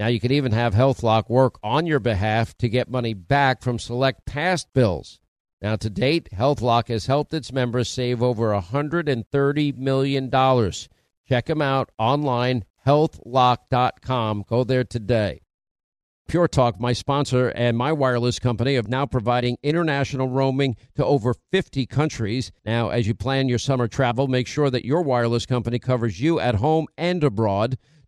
Now you can even have HealthLock work on your behalf to get money back from select past bills. Now to date, HealthLock has helped its members save over $130 million. Check them out online, healthlock.com. Go there today. Pure Talk, my sponsor and my wireless company, of now providing international roaming to over 50 countries. Now, as you plan your summer travel, make sure that your wireless company covers you at home and abroad.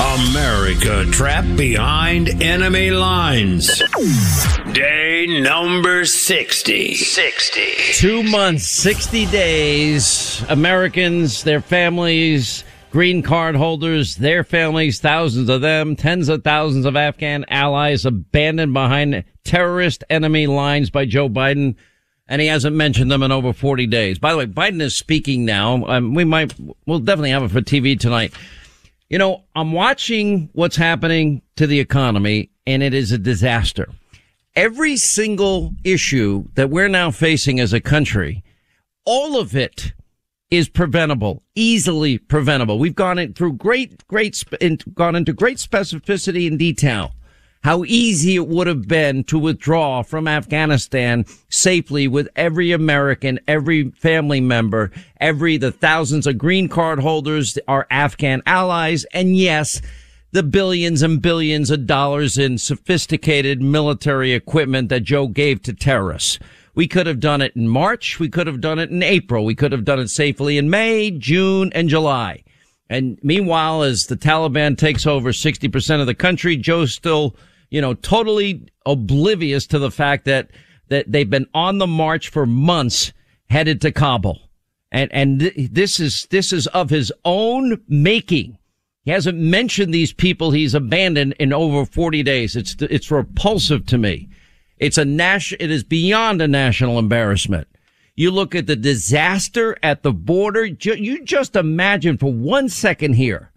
America trapped behind enemy lines. Day number 60. 60. Two months, 60 days. Americans, their families, green card holders, their families, thousands of them, tens of thousands of Afghan allies abandoned behind terrorist enemy lines by Joe Biden. And he hasn't mentioned them in over 40 days. By the way, Biden is speaking now. Um, we might, we'll definitely have it for TV tonight. You know, I'm watching what's happening to the economy and it is a disaster. Every single issue that we're now facing as a country, all of it is preventable, easily preventable. We've gone in through great, great, gone into great specificity and detail how easy it would have been to withdraw from Afghanistan safely with every American, every family member, every, the thousands of green card holders, our Afghan allies, and yes, the billions and billions of dollars in sophisticated military equipment that Joe gave to terrorists. We could have done it in March. We could have done it in April. We could have done it safely in May, June, and July. And meanwhile, as the Taliban takes over 60% of the country, Joe's still you know, totally oblivious to the fact that, that they've been on the march for months headed to Kabul. And, and th- this is, this is of his own making. He hasn't mentioned these people he's abandoned in over 40 days. It's, it's repulsive to me. It's a national, it is beyond a national embarrassment. You look at the disaster at the border. You just imagine for one second here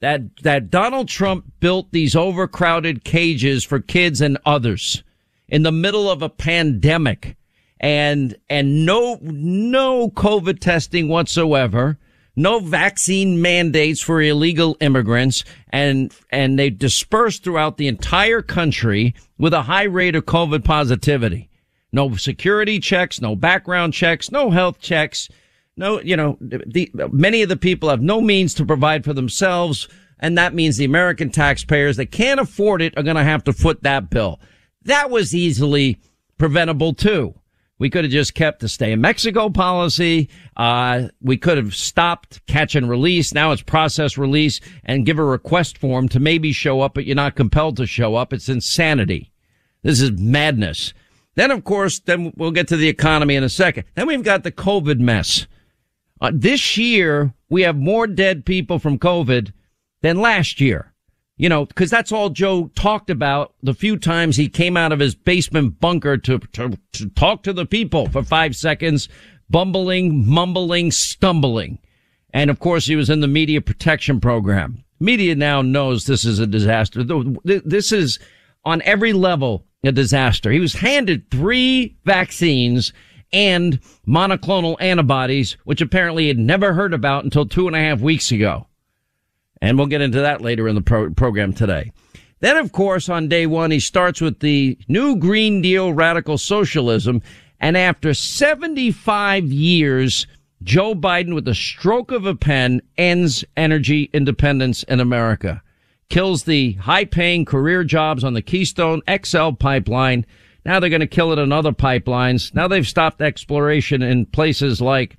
that that Donald Trump built these overcrowded cages for kids and others in the middle of a pandemic and and no no covid testing whatsoever no vaccine mandates for illegal immigrants and and they dispersed throughout the entire country with a high rate of covid positivity no security checks no background checks no health checks no, you know, the, many of the people have no means to provide for themselves. And that means the American taxpayers that can't afford it are going to have to foot that bill. That was easily preventable too. We could have just kept the stay in Mexico policy. Uh, we could have stopped catch and release. Now it's process release and give a request form to maybe show up, but you're not compelled to show up. It's insanity. This is madness. Then, of course, then we'll get to the economy in a second. Then we've got the COVID mess. Uh, this year, we have more dead people from COVID than last year. you know, because that's all Joe talked about the few times he came out of his basement bunker to, to, to talk to the people for five seconds, bumbling, mumbling, stumbling. And of course, he was in the media protection program. Media now knows this is a disaster. This is on every level a disaster. He was handed three vaccines and monoclonal antibodies, which apparently he had never heard about until two and a half weeks ago. And we'll get into that later in the pro- program today. Then, of course, on day one, he starts with the new Green Deal radical socialism. And after 75 years, Joe Biden, with a stroke of a pen, ends energy independence in America, kills the high paying career jobs on the Keystone XL pipeline. Now they're going to kill it in other pipelines. Now they've stopped exploration in places like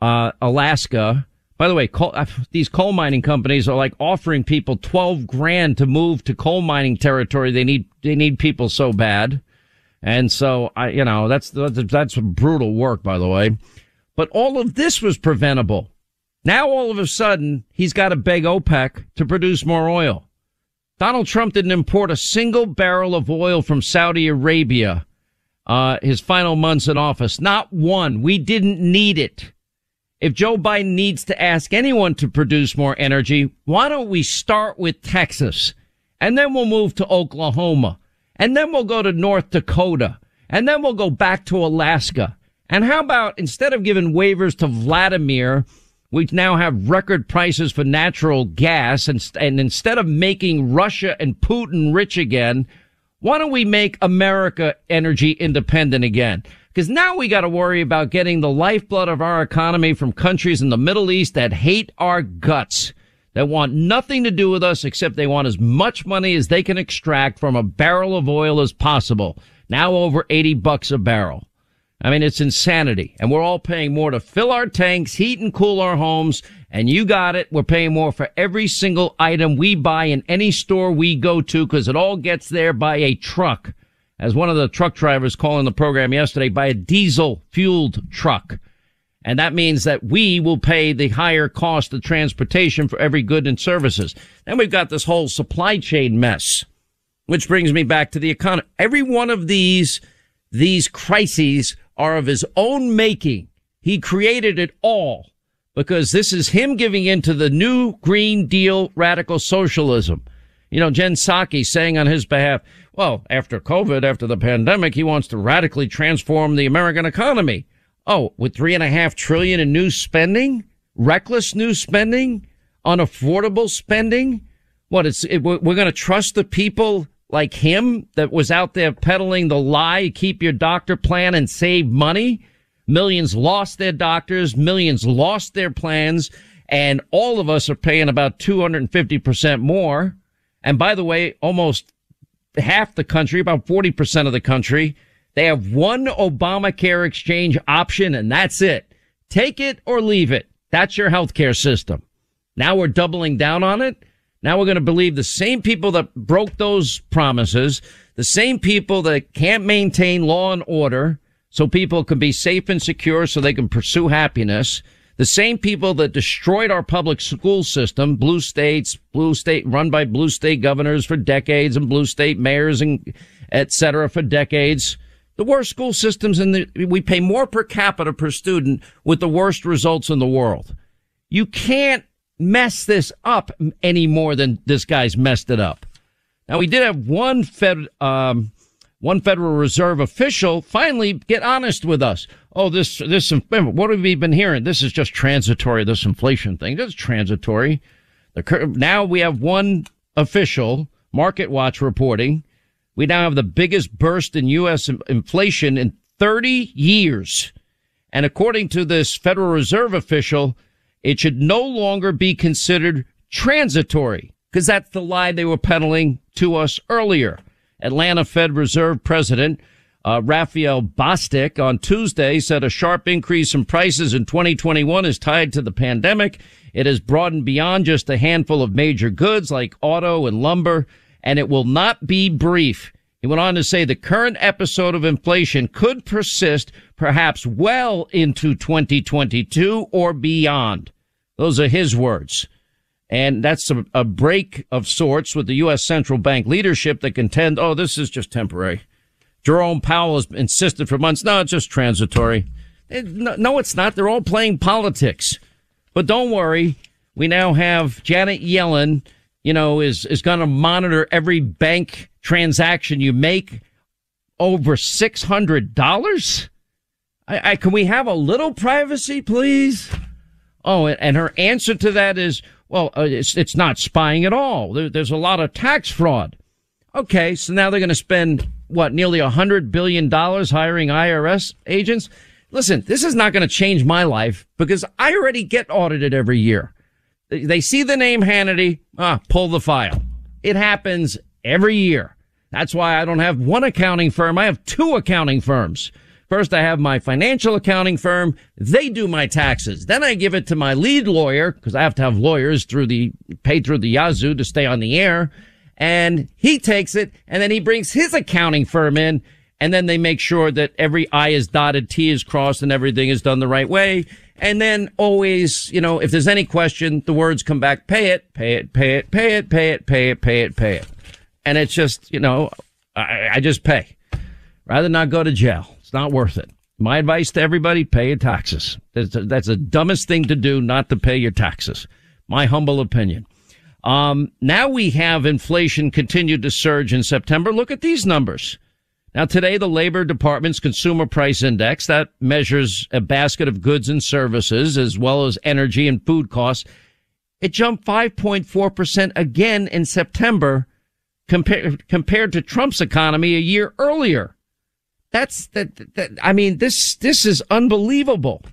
uh, Alaska by the way, coal, uh, these coal mining companies are like offering people 12 grand to move to coal mining territory. They need, they need people so bad. And so I, you know, that's, that's brutal work, by the way. But all of this was preventable. Now all of a sudden, he's got to beg OPEC to produce more oil. Donald Trump didn't import a single barrel of oil from Saudi Arabia, uh, his final months in office. Not one. We didn't need it. If Joe Biden needs to ask anyone to produce more energy, why don't we start with Texas and then we'll move to Oklahoma and then we'll go to North Dakota and then we'll go back to Alaska. And how about instead of giving waivers to Vladimir, we now have record prices for natural gas and, and instead of making Russia and Putin rich again, why don't we make America energy independent again? Because now we got to worry about getting the lifeblood of our economy from countries in the Middle East that hate our guts, that want nothing to do with us except they want as much money as they can extract from a barrel of oil as possible. Now over 80 bucks a barrel. I mean, it's insanity. And we're all paying more to fill our tanks, heat and cool our homes. And you got it. We're paying more for every single item we buy in any store we go to because it all gets there by a truck as one of the truck drivers calling the program yesterday, by a diesel fueled truck. And that means that we will pay the higher cost of transportation for every good and services. Then we've got this whole supply chain mess, which brings me back to the economy. Every one of these, these crises are of his own making. He created it all because this is him giving into the new Green Deal radical socialism. You know, Jen Psaki saying on his behalf, well, after COVID, after the pandemic, he wants to radically transform the American economy. Oh, with three and a half trillion in new spending, reckless new spending, unaffordable spending. What it's, it, we're going to trust the people like him that was out there peddling the lie, keep your doctor plan and save money. Millions lost their doctors, millions lost their plans, and all of us are paying about 250% more. And by the way, almost half the country, about 40% of the country, they have one Obamacare exchange option and that's it. Take it or leave it. That's your healthcare system. Now we're doubling down on it. Now we're going to believe the same people that broke those promises, the same people that can't maintain law and order so people can be safe and secure so they can pursue happiness the same people that destroyed our public school system, blue states, blue state run by blue state governors for decades and blue state mayors and et cetera for decades. The worst school systems in the, we pay more per capita per student with the worst results in the world. You can't mess this up any more than this guy's messed it up. Now we did have one Fed, um, one Federal Reserve official finally get honest with us. Oh, this, this, what have we been hearing? This is just transitory, this inflation thing. That's transitory. The, now we have one official, Market Watch reporting. We now have the biggest burst in U.S. inflation in 30 years. And according to this Federal Reserve official, it should no longer be considered transitory because that's the lie they were peddling to us earlier. Atlanta Fed Reserve President uh, Raphael Bostic on Tuesday said a sharp increase in prices in 2021 is tied to the pandemic. It has broadened beyond just a handful of major goods like auto and lumber, and it will not be brief. He went on to say the current episode of inflation could persist perhaps well into 2022 or beyond. Those are his words. And that's a, a break of sorts with the U.S. central bank leadership that contend, oh, this is just temporary. Jerome Powell has insisted for months, no, it's just transitory. No, it's not. They're all playing politics. But don't worry. We now have Janet Yellen, you know, is, is going to monitor every bank transaction you make over $600. I, I, can we have a little privacy, please? Oh, and her answer to that is, well, uh, it's, it's not spying at all. There, there's a lot of tax fraud. Okay. So now they're going to spend what, nearly a hundred billion dollars hiring IRS agents. Listen, this is not going to change my life because I already get audited every year. They see the name Hannity, ah, pull the file. It happens every year. That's why I don't have one accounting firm. I have two accounting firms. First, I have my financial accounting firm. They do my taxes. Then I give it to my lead lawyer because I have to have lawyers through the, pay through the Yazoo to stay on the air. And he takes it and then he brings his accounting firm in and then they make sure that every I is dotted, T is crossed and everything is done the right way. And then always, you know, if there's any question, the words come back, pay it, pay it, pay it, pay it, pay it, pay it, pay it, pay it. And it's just, you know, I, I just pay rather not go to jail. It's not worth it. My advice to everybody, pay your taxes. That's, a, that's the dumbest thing to do, not to pay your taxes. My humble opinion. Um, now we have inflation continued to surge in September. Look at these numbers. Now today, the Labor Department's Consumer Price Index that measures a basket of goods and services as well as energy and food costs. It jumped 5.4% again in September compared, compared to Trump's economy a year earlier. That's that, that, I mean, this, this is unbelievable.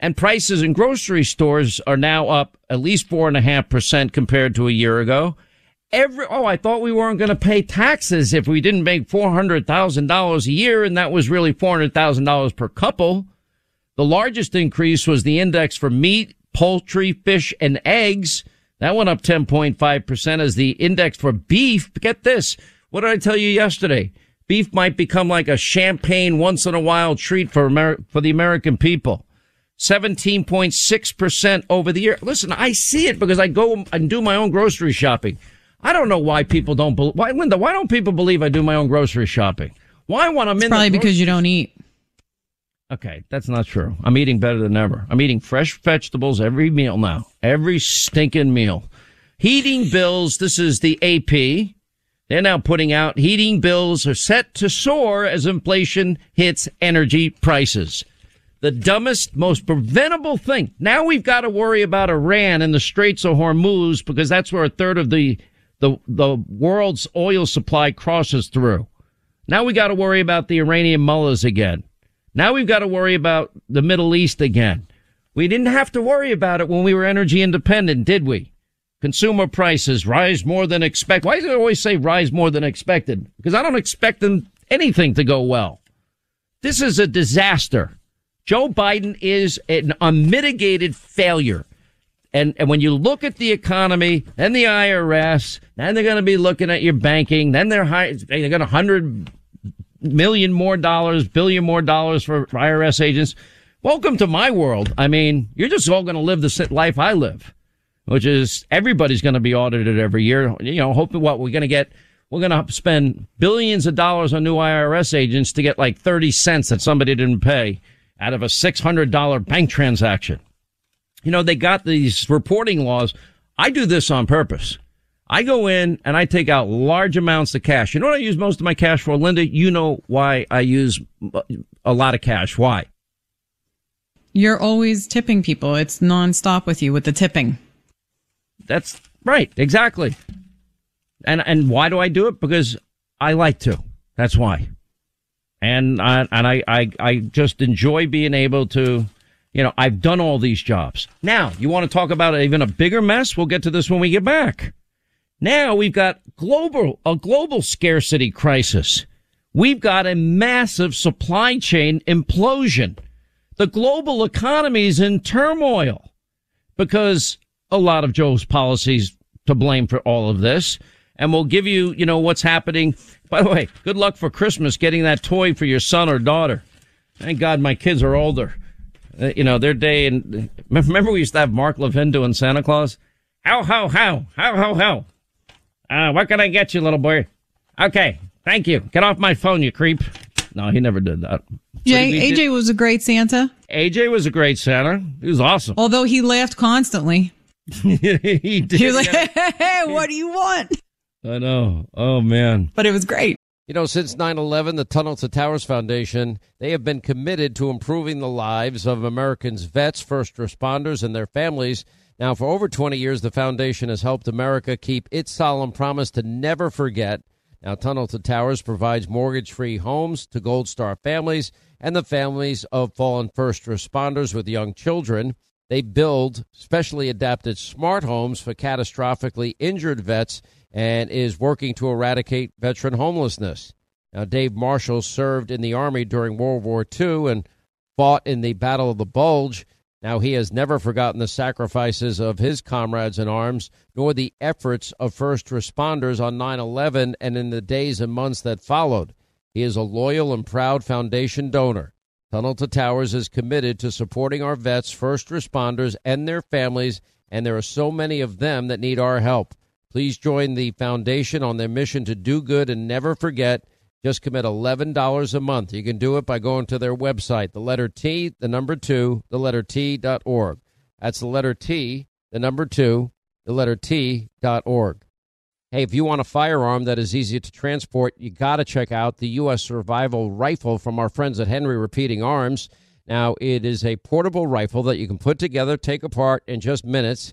And prices in grocery stores are now up at least four and a half percent compared to a year ago. Every, oh, I thought we weren't going to pay taxes if we didn't make $400,000 a year. And that was really $400,000 per couple. The largest increase was the index for meat, poultry, fish, and eggs. That went up 10.5% as the index for beef. Get this. What did I tell you yesterday? beef might become like a champagne once in a while treat for Amer- for the American people. 17.6% over the year. Listen, I see it because I go and do my own grocery shopping. I don't know why people don't believe, why, Linda, why don't people believe I do my own grocery shopping? Why when I'm it's in probably because you don't eat. Okay, that's not true. I'm eating better than ever. I'm eating fresh vegetables every meal now. Every stinking meal. Heating bills. This is the AP. They're now putting out heating bills are set to soar as inflation hits energy prices. The dumbest, most preventable thing. Now we've got to worry about Iran and the Straits of Hormuz because that's where a third of the, the, the world's oil supply crosses through. Now we got to worry about the Iranian mullahs again. Now we've got to worry about the Middle East again. We didn't have to worry about it when we were energy independent, did we? consumer prices rise more than expected. Why do they always say rise more than expected? Because I don't expect them anything to go well. This is a disaster. Joe Biden is an unmitigated failure. And, and when you look at the economy and the IRS, then they're going to be looking at your banking. Then they're high, they got a hundred million more dollars, billion more dollars for IRS agents. Welcome to my world. I mean, you're just all going to live the life I live which is everybody's going to be audited every year. You know, hoping what we're going to get, we're going to spend billions of dollars on new IRS agents to get like 30 cents that somebody didn't pay out of a $600 bank transaction. You know, they got these reporting laws. I do this on purpose. I go in and I take out large amounts of cash. You know what I use most of my cash for, Linda? You know why I use a lot of cash. Why? You're always tipping people. It's nonstop with you with the tipping. That's right. Exactly. And, and why do I do it? Because I like to. That's why. And I, and I, I, I just enjoy being able to, you know, I've done all these jobs. Now, you want to talk about even a bigger mess? We'll get to this when we get back. Now we've got global, a global scarcity crisis. We've got a massive supply chain implosion. The global economy is in turmoil because a lot of Joe's policies to blame for all of this. And we'll give you, you know, what's happening. By the way, good luck for Christmas getting that toy for your son or daughter. Thank God my kids are older. Uh, you know, their day and remember we used to have Mark Levin doing Santa Claus? How, how, how, how, how, how. Uh, what can I get you, little boy? Okay, thank you. Get off my phone, you creep. No, he never did that. Jay, What did AJ was a great Santa, AJ was a great Santa. He was awesome. although he laughed constantly. he did. He was like, hey, what do you want? I know. Oh man. But it was great. You know, since 9 11, the Tunnel to Towers Foundation, they have been committed to improving the lives of Americans' vets, first responders, and their families. Now, for over 20 years, the foundation has helped America keep its solemn promise to never forget. Now, Tunnel to Towers provides mortgage free homes to Gold Star families and the families of fallen first responders with young children. They build specially adapted smart homes for catastrophically injured vets and is working to eradicate veteran homelessness. Now, Dave Marshall served in the Army during World War II and fought in the Battle of the Bulge. Now, he has never forgotten the sacrifices of his comrades in arms, nor the efforts of first responders on 9 11 and in the days and months that followed. He is a loyal and proud foundation donor. Tunnel to Towers is committed to supporting our vets, first responders, and their families, and there are so many of them that need our help. Please join the foundation on their mission to do good and never forget. Just commit $11 a month. You can do it by going to their website, the letter T, the number two, the letter T dot org. That's the letter T, the number two, the letter T dot org. Hey, if you want a firearm that is easy to transport, you got to check out the U.S. Survival Rifle from our friends at Henry Repeating Arms. Now, it is a portable rifle that you can put together, take apart in just minutes.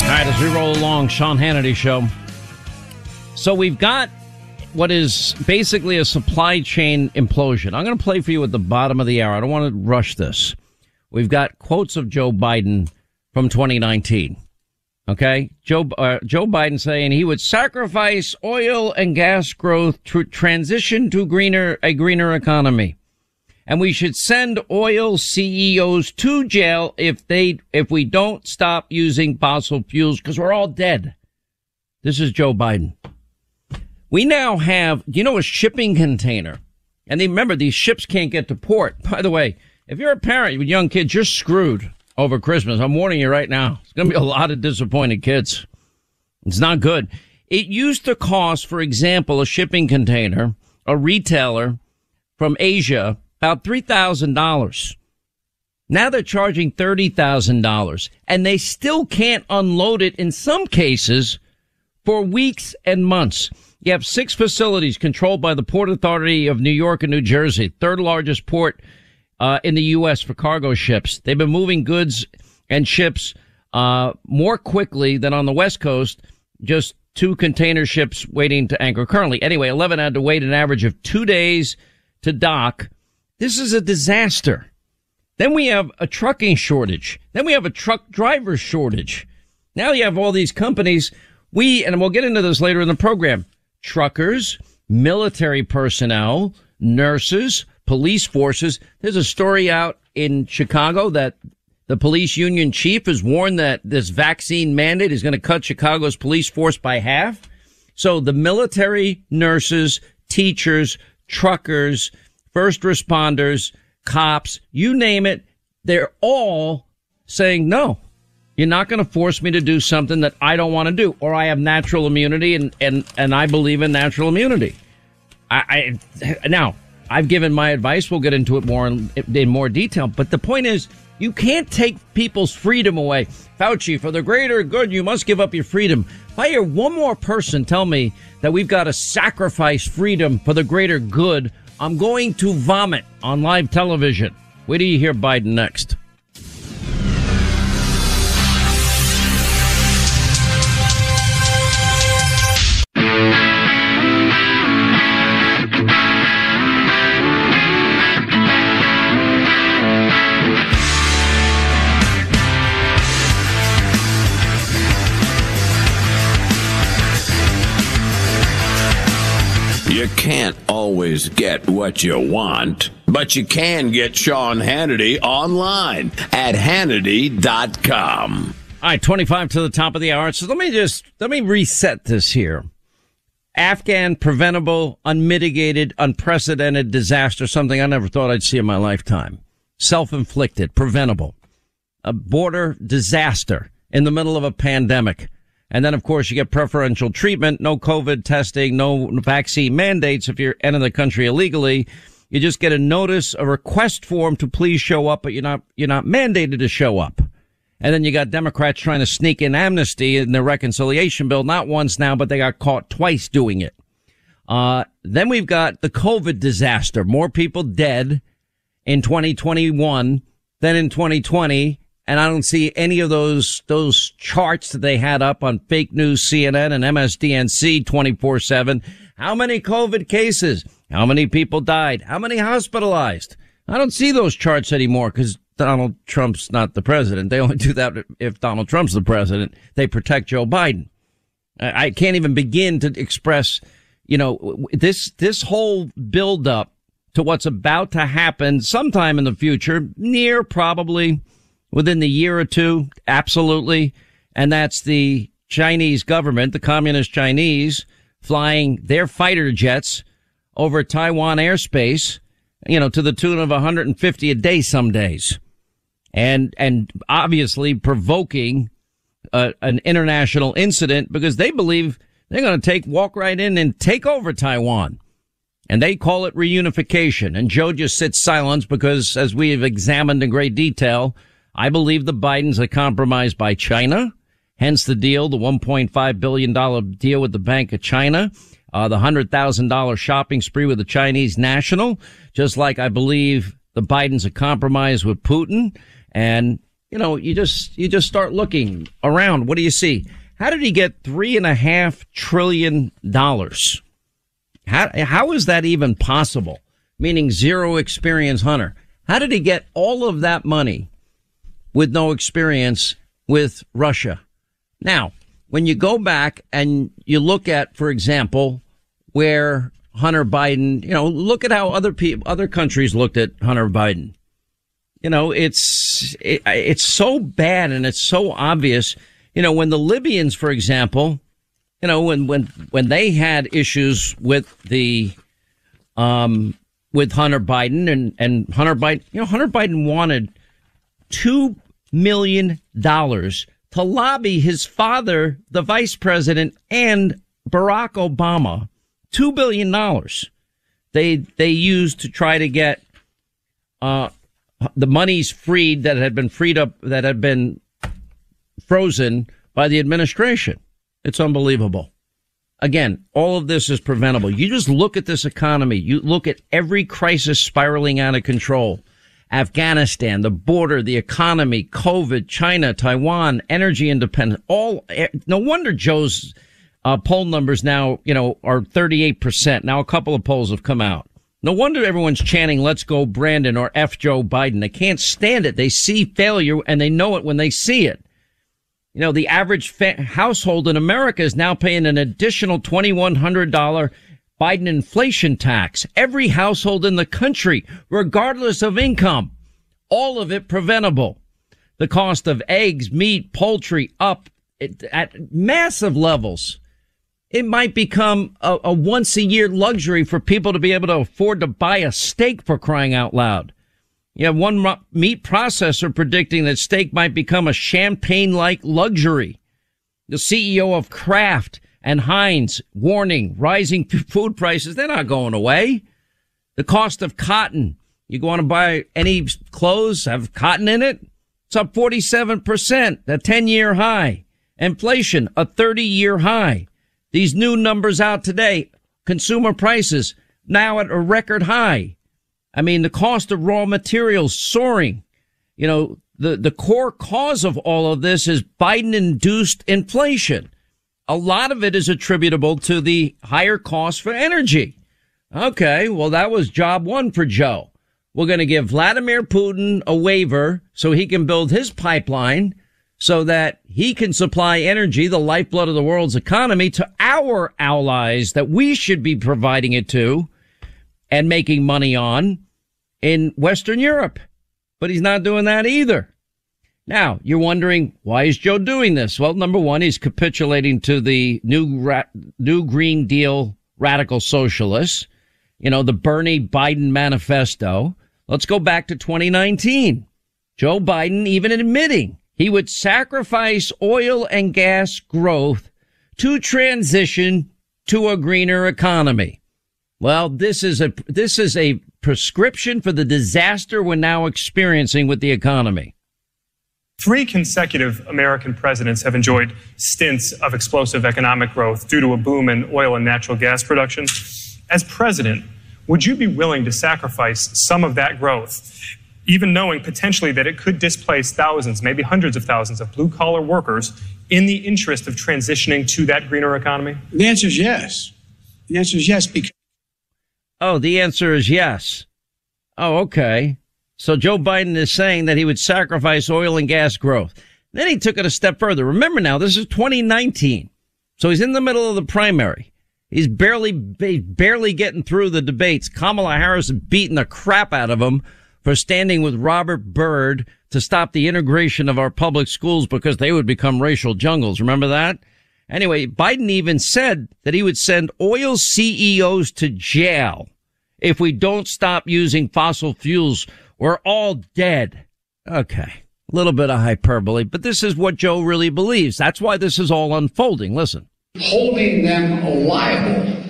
All right, as we roll along, Sean Hannity show. So we've got what is basically a supply chain implosion. I'm going to play for you at the bottom of the hour. I don't want to rush this. We've got quotes of Joe Biden from 2019. Okay, Joe uh, Joe Biden saying he would sacrifice oil and gas growth to transition to greener a greener economy, and we should send oil CEOs to jail if they if we don't stop using fossil fuels because we're all dead. This is Joe Biden. We now have, you know, a shipping container, and they, remember these ships can't get to port. By the way, if you're a parent with young kids, you're screwed over Christmas. I'm warning you right now. It's going to be a lot of disappointed kids. It's not good. It used to cost, for example, a shipping container, a retailer from Asia, about $3,000. Now they're charging $30,000 and they still can't unload it in some cases for weeks and months. You have six facilities controlled by the Port Authority of New York and New Jersey, third largest port uh, in the U.S. for cargo ships. They've been moving goods and ships uh, more quickly than on the West Coast. Just two container ships waiting to anchor currently. Anyway, 11 had to wait an average of two days to dock. This is a disaster. Then we have a trucking shortage. Then we have a truck driver shortage. Now you have all these companies. We, and we'll get into this later in the program, truckers, military personnel, nurses, police forces. There's a story out in Chicago that the police union chief has warned that this vaccine mandate is going to cut Chicago's police force by half. So the military, nurses, teachers, truckers, first responders, cops, you name it, they're all saying, no, you're not going to force me to do something that I don't want to do, or I have natural immunity and, and, and I believe in natural immunity. I, I now I've given my advice. We'll get into it more in, in more detail, but the point is, you can't take people's freedom away. Fauci, for the greater good, you must give up your freedom. If I hear one more person tell me that we've got to sacrifice freedom for the greater good, I'm going to vomit on live television. Wait till you hear Biden next. You can't always get what you want, but you can get Sean Hannity online at Hannity.com. All right, 25 to the top of the hour. So let me just, let me reset this here. Afghan preventable, unmitigated, unprecedented disaster, something I never thought I'd see in my lifetime. Self-inflicted, preventable. A border disaster in the middle of a pandemic. And then, of course, you get preferential treatment, no COVID testing, no vaccine mandates if you're entering the country illegally. You just get a notice, a request form to please show up, but you're not, you're not mandated to show up. And then you got Democrats trying to sneak in amnesty in the reconciliation bill, not once now, but they got caught twice doing it. Uh, then we've got the COVID disaster. More people dead in 2021 than in 2020 and I don't see any of those those charts that they had up on fake news CNN and MSDNC 24/7. How many COVID cases? How many people died? How many hospitalized? I don't see those charts anymore because Donald Trump's not the president. They only do that if Donald Trump's the president. They protect Joe Biden. I can't even begin to express, you know, this this whole buildup to what's about to happen sometime in the future, near probably within the year or two? Absolutely. And that's the Chinese government, the communist Chinese flying their fighter jets over Taiwan airspace, you know, to the tune of 150 a day some days. And, and obviously provoking an international incident because they believe they're going to take, walk right in and take over Taiwan. And they call it reunification. And Joe just sits silent because as we have examined in great detail, I believe the Bidens are compromised by China. Hence the deal, the $1.5 billion deal with the Bank of China, uh, the $100,000 shopping spree with the Chinese national, just like I believe the Bidens are compromised with Putin. And, you know, you just, you just start looking around. What do you see? How did he get three and a half trillion dollars? How, how is that even possible? Meaning zero experience hunter. How did he get all of that money with no experience with Russia. Now, when you go back and you look at, for example, where Hunter Biden, you know, look at how other people, other countries looked at Hunter Biden. You know, it's, it, it's so bad and it's so obvious. You know, when the Libyans, for example, you know, when, when, when they had issues with the, um, with Hunter Biden and, and Hunter Biden, you know, Hunter Biden wanted two million dollars to lobby his father, the vice president, and Barack Obama. Two billion dollars they they used to try to get uh, the monies freed that had been freed up that had been frozen by the administration. It's unbelievable. Again, all of this is preventable. You just look at this economy. You look at every crisis spiraling out of control. Afghanistan, the border, the economy, COVID, China, Taiwan, energy independence, all, eh, no wonder Joe's uh, poll numbers now, you know, are 38%. Now a couple of polls have come out. No wonder everyone's chanting, let's go Brandon or F Joe Biden. They can't stand it. They see failure and they know it when they see it. You know, the average fa- household in America is now paying an additional $2,100 Biden inflation tax. Every household in the country, regardless of income, all of it preventable. The cost of eggs, meat, poultry up at massive levels. It might become a, a once a year luxury for people to be able to afford to buy a steak for crying out loud. You have one meat processor predicting that steak might become a champagne like luxury. The CEO of Kraft and Heinz warning rising food prices. They're not going away. The cost of cotton. You go on to buy any clothes have cotton in it. It's up 47%, a 10 year high. Inflation, a 30 year high. These new numbers out today. Consumer prices now at a record high. I mean, the cost of raw materials soaring. You know, the, the core cause of all of this is Biden induced inflation. A lot of it is attributable to the higher cost for energy. Okay. Well, that was job one for Joe. We're going to give Vladimir Putin a waiver so he can build his pipeline so that he can supply energy, the lifeblood of the world's economy to our allies that we should be providing it to and making money on in Western Europe. But he's not doing that either. Now, you're wondering, why is Joe doing this? Well, number one, he's capitulating to the new, ra- new Green Deal radical socialists. You know, the Bernie Biden manifesto. Let's go back to 2019. Joe Biden even admitting he would sacrifice oil and gas growth to transition to a greener economy. Well, this is a, this is a prescription for the disaster we're now experiencing with the economy. Three consecutive American presidents have enjoyed stints of explosive economic growth due to a boom in oil and natural gas production. As president, would you be willing to sacrifice some of that growth, even knowing potentially that it could displace thousands, maybe hundreds of thousands of blue collar workers in the interest of transitioning to that greener economy? The answer is yes. The answer is yes because Oh, the answer is yes. Oh, okay. So Joe Biden is saying that he would sacrifice oil and gas growth. Then he took it a step further. Remember now, this is 2019. So he's in the middle of the primary. He's barely, barely getting through the debates. Kamala Harris is beating the crap out of him for standing with Robert Byrd to stop the integration of our public schools because they would become racial jungles. Remember that? Anyway, Biden even said that he would send oil CEOs to jail if we don't stop using fossil fuels. We're all dead. Okay. A little bit of hyperbole, but this is what Joe really believes. That's why this is all unfolding. Listen. Holding them liable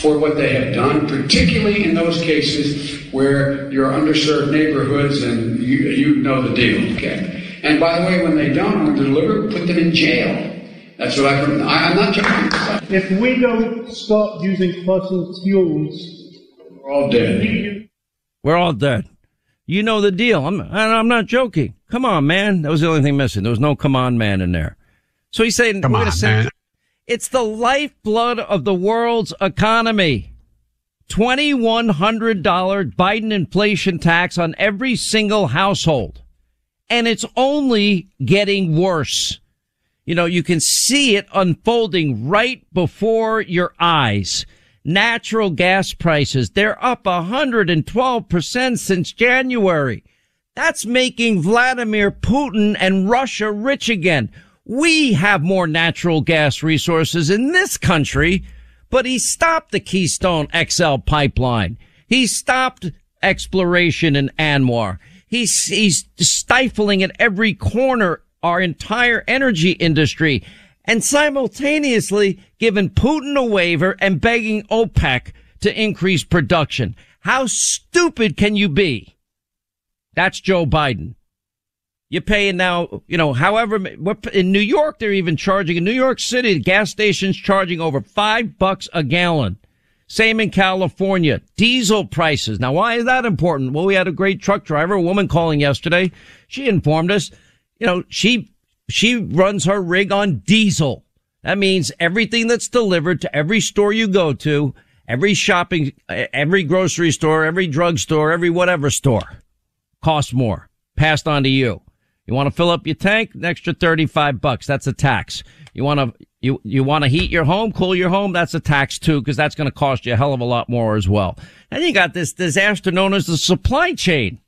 for what they have done, particularly in those cases where you're underserved neighborhoods and you, you know the deal, okay? And by the way, when they don't deliver, put them in jail. That's what I've heard. I, am not joking. If we don't stop using fossil fuels, we're all dead. We're all dead. You know the deal. I'm, I'm not joking. Come on, man. That was the only thing missing. There was no come on, man in there. So he's saying, come on, man. It's the lifeblood of the world's economy. $2,100 Biden inflation tax on every single household. And it's only getting worse. You know, you can see it unfolding right before your eyes. Natural gas prices, they're up 112% since January. That's making Vladimir Putin and Russia rich again. We have more natural gas resources in this country, but he stopped the Keystone XL pipeline. He stopped exploration in ANWR. He's, he's stifling at every corner our entire energy industry and simultaneously giving Putin a waiver and begging OPEC to increase production. How stupid can you be? That's Joe Biden. You're paying now, you know, however, in New York, they're even charging, in New York City, the gas stations charging over five bucks a gallon. Same in California. Diesel prices. Now, why is that important? Well, we had a great truck driver, a woman calling yesterday. She informed us, you know, she, she runs her rig on diesel. That means everything that's delivered to every store you go to, every shopping, every grocery store, every drugstore, every whatever store costs more passed on to you. You want to fill up your tank? An extra 35 bucks. That's a tax. You want to, you, you want to heat your home, cool your home? That's a tax too, because that's going to cost you a hell of a lot more as well. And you got this disaster known as the supply chain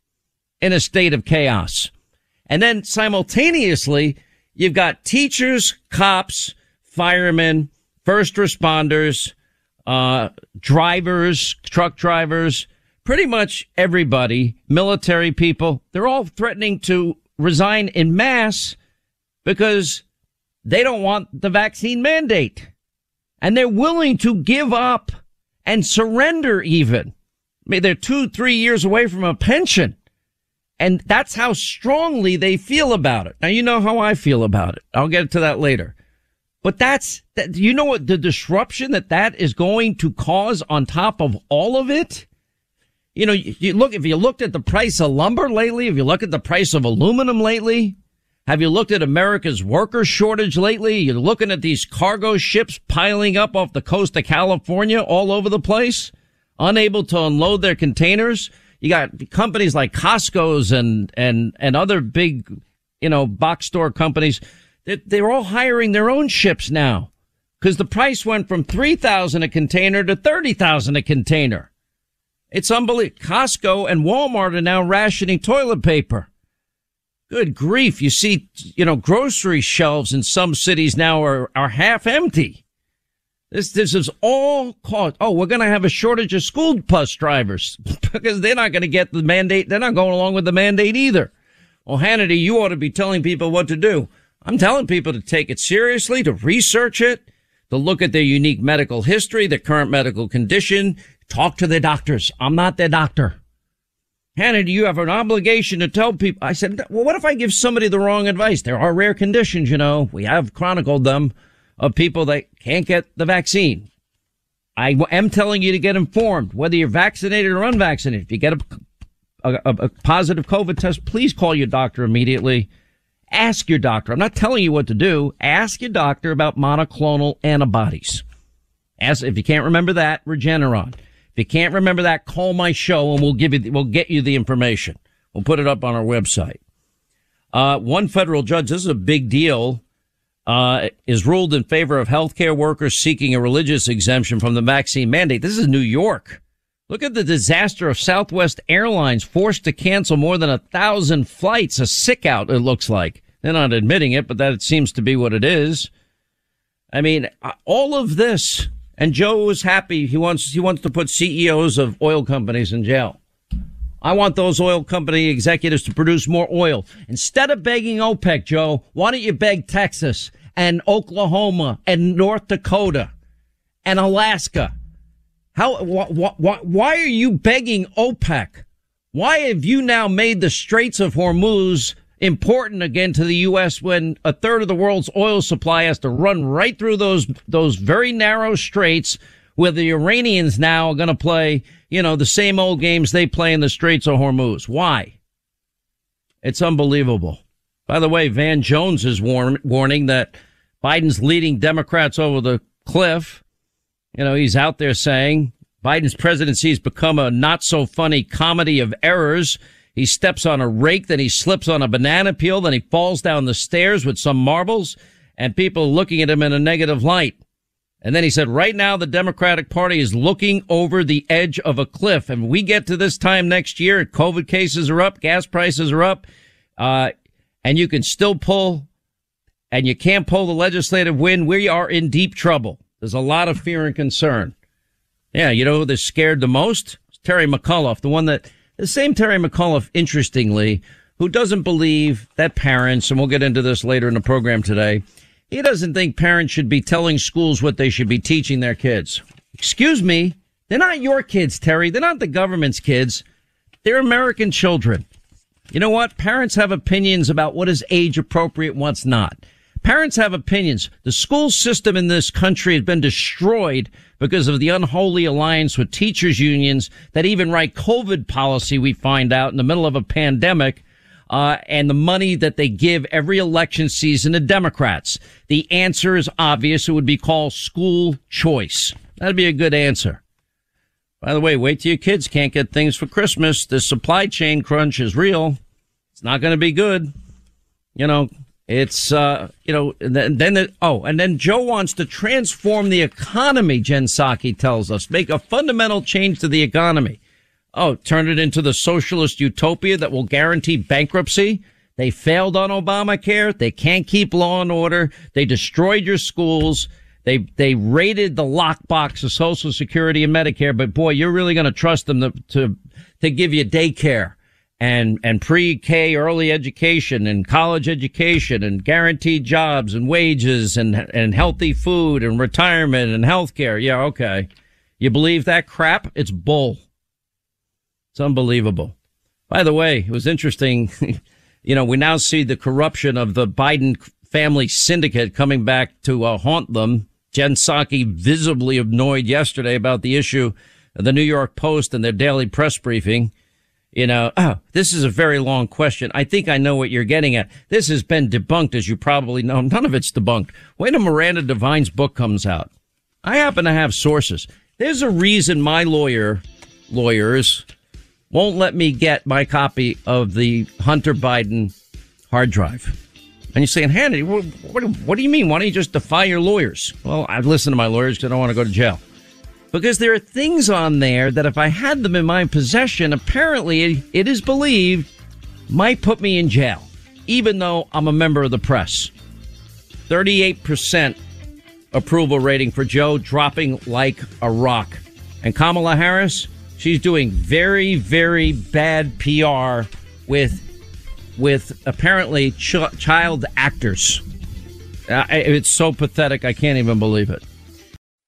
in a state of chaos. And then simultaneously, you've got teachers, cops, firemen, first responders, uh, drivers, truck drivers, pretty much everybody, military people, they're all threatening to resign in mass because they don't want the vaccine mandate. And they're willing to give up and surrender even. I mean, they're two, three years away from a pension. And that's how strongly they feel about it. Now, you know how I feel about it. I'll get to that later. But that's, that, you know what the disruption that that is going to cause on top of all of it? You know, you, you look, if you looked at the price of lumber lately, if you look at the price of aluminum lately, have you looked at America's worker shortage lately? You're looking at these cargo ships piling up off the coast of California all over the place, unable to unload their containers. You got companies like Costco's and, and, and other big, you know, box store companies. They're, they're all hiring their own ships now because the price went from 3000 a container to 30,000 a container. It's unbelievable. Costco and Walmart are now rationing toilet paper. Good grief. You see, you know, grocery shelves in some cities now are, are half empty. This, this is all caused. Oh, we're going to have a shortage of school bus drivers because they're not going to get the mandate. They're not going along with the mandate either. Well, Hannity, you ought to be telling people what to do. I'm telling people to take it seriously, to research it, to look at their unique medical history, their current medical condition, Talk to their doctors. I'm not their doctor. Hannah, do you have an obligation to tell people? I said, well, what if I give somebody the wrong advice? There are rare conditions, you know. We have chronicled them of people that can't get the vaccine. I am telling you to get informed, whether you're vaccinated or unvaccinated. If you get a, a, a positive COVID test, please call your doctor immediately. Ask your doctor. I'm not telling you what to do. Ask your doctor about monoclonal antibodies. Ask, if you can't remember that, Regeneron. If you can't remember that, call my show and we'll give you, we'll get you the information. We'll put it up on our website. Uh, one federal judge, this is a big deal, uh, is ruled in favor of healthcare workers seeking a religious exemption from the vaccine mandate. This is New York. Look at the disaster of Southwest Airlines forced to cancel more than a thousand flights, a sick out, it looks like. They're not admitting it, but that seems to be what it is. I mean, uh, all of this and Joe is happy. He wants, he wants to put CEOs of oil companies in jail. I want those oil company executives to produce more oil. Instead of begging OPEC, Joe, why don't you beg Texas and Oklahoma and North Dakota and Alaska? How, wh- wh- wh- why are you begging OPEC? Why have you now made the Straits of Hormuz important again to the U.S. when a third of the world's oil supply has to run right through those, those very narrow straits where the Iranians now are going to play, you know, the same old games they play in the Straits of Hormuz. Why? It's unbelievable. By the way, Van Jones is warn- warning that Biden's leading Democrats over the cliff. You know, he's out there saying Biden's presidency has become a not so funny comedy of errors he steps on a rake, then he slips on a banana peel, then he falls down the stairs with some marbles and people looking at him in a negative light. And then he said, right now the Democratic Party is looking over the edge of a cliff. And we get to this time next year, COVID cases are up, gas prices are up, uh, and you can still pull and you can't pull the legislative win. We are in deep trouble. There's a lot of fear and concern. Yeah. You know who they're scared the most? It's Terry McAuliffe, the one that the same Terry McAuliffe, interestingly, who doesn't believe that parents, and we'll get into this later in the program today, he doesn't think parents should be telling schools what they should be teaching their kids. Excuse me. They're not your kids, Terry. They're not the government's kids. They're American children. You know what? Parents have opinions about what is age appropriate and what's not. Parents have opinions. The school system in this country has been destroyed because of the unholy alliance with teachers unions that even write COVID policy, we find out in the middle of a pandemic. Uh, and the money that they give every election season to Democrats. The answer is obvious. It would be called school choice. That'd be a good answer. By the way, wait till your kids can't get things for Christmas. The supply chain crunch is real. It's not going to be good. You know, it's, uh, you know, then, then the, oh, and then Joe wants to transform the economy, Jen Psaki tells us, make a fundamental change to the economy. Oh, turn it into the socialist utopia that will guarantee bankruptcy. They failed on Obamacare. They can't keep law and order. They destroyed your schools. They, they raided the lockbox of Social Security and Medicare. But boy, you're really going to trust them to, to, to give you daycare and, and pre-K early education and college education and guaranteed jobs and wages and, and healthy food and retirement and health care. Yeah. Okay. You believe that crap? It's bull. It's unbelievable. By the way, it was interesting. you know, we now see the corruption of the Biden family syndicate coming back to uh, haunt them. Jen Psaki visibly annoyed yesterday about the issue of the New York Post and their daily press briefing. You know, oh, this is a very long question. I think I know what you're getting at. This has been debunked, as you probably know. None of it's debunked. Wait till Miranda Devine's book comes out. I happen to have sources. There's a reason my lawyer, lawyers, won't let me get my copy of the Hunter Biden hard drive. And you're saying, Hannity, what, what, what, do you mean? Why don't you just defy your lawyers? Well, I've listened to my lawyers because I don't want to go to jail. Because there are things on there that if I had them in my possession, apparently it is believed might put me in jail, even though I'm a member of the press. 38% approval rating for Joe dropping like a rock. And Kamala Harris, she's doing very, very bad PR with with apparently ch- child actors. Uh, it's so pathetic. I can't even believe it.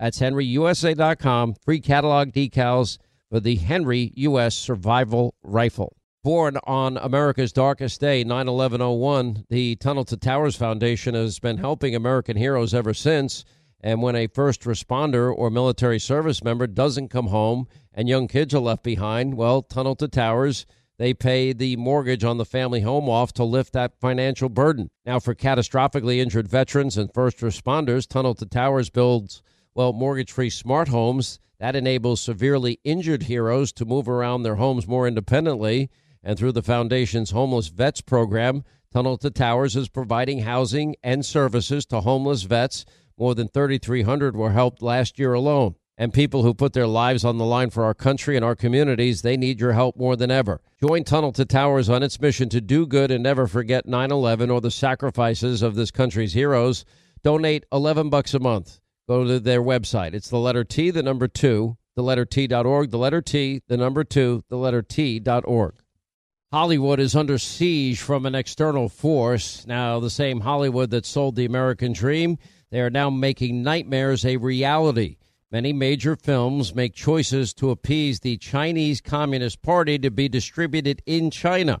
That's henryusa.com. Free catalog decals for the Henry U.S. Survival Rifle. Born on America's darkest day, 9 11 01, the Tunnel to Towers Foundation has been helping American heroes ever since. And when a first responder or military service member doesn't come home and young kids are left behind, well, Tunnel to Towers, they pay the mortgage on the family home off to lift that financial burden. Now, for catastrophically injured veterans and first responders, Tunnel to Towers builds, well, mortgage free smart homes. That enables severely injured heroes to move around their homes more independently and through the Foundation's Homeless Vets program, Tunnel to Towers is providing housing and services to homeless vets. More than 3,300 were helped last year alone. And people who put their lives on the line for our country and our communities, they need your help more than ever. Join Tunnel to Towers on its mission to do good and never forget 9 11 or the sacrifices of this country's heroes. Donate 11 bucks a month. Go to their website. It's the letter T, the number two, the letter T.org, the letter T, the number two, the letter T.org. Hollywood is under siege from an external force. Now, the same Hollywood that sold the American dream, they are now making nightmares a reality. Many major films make choices to appease the Chinese Communist Party to be distributed in China.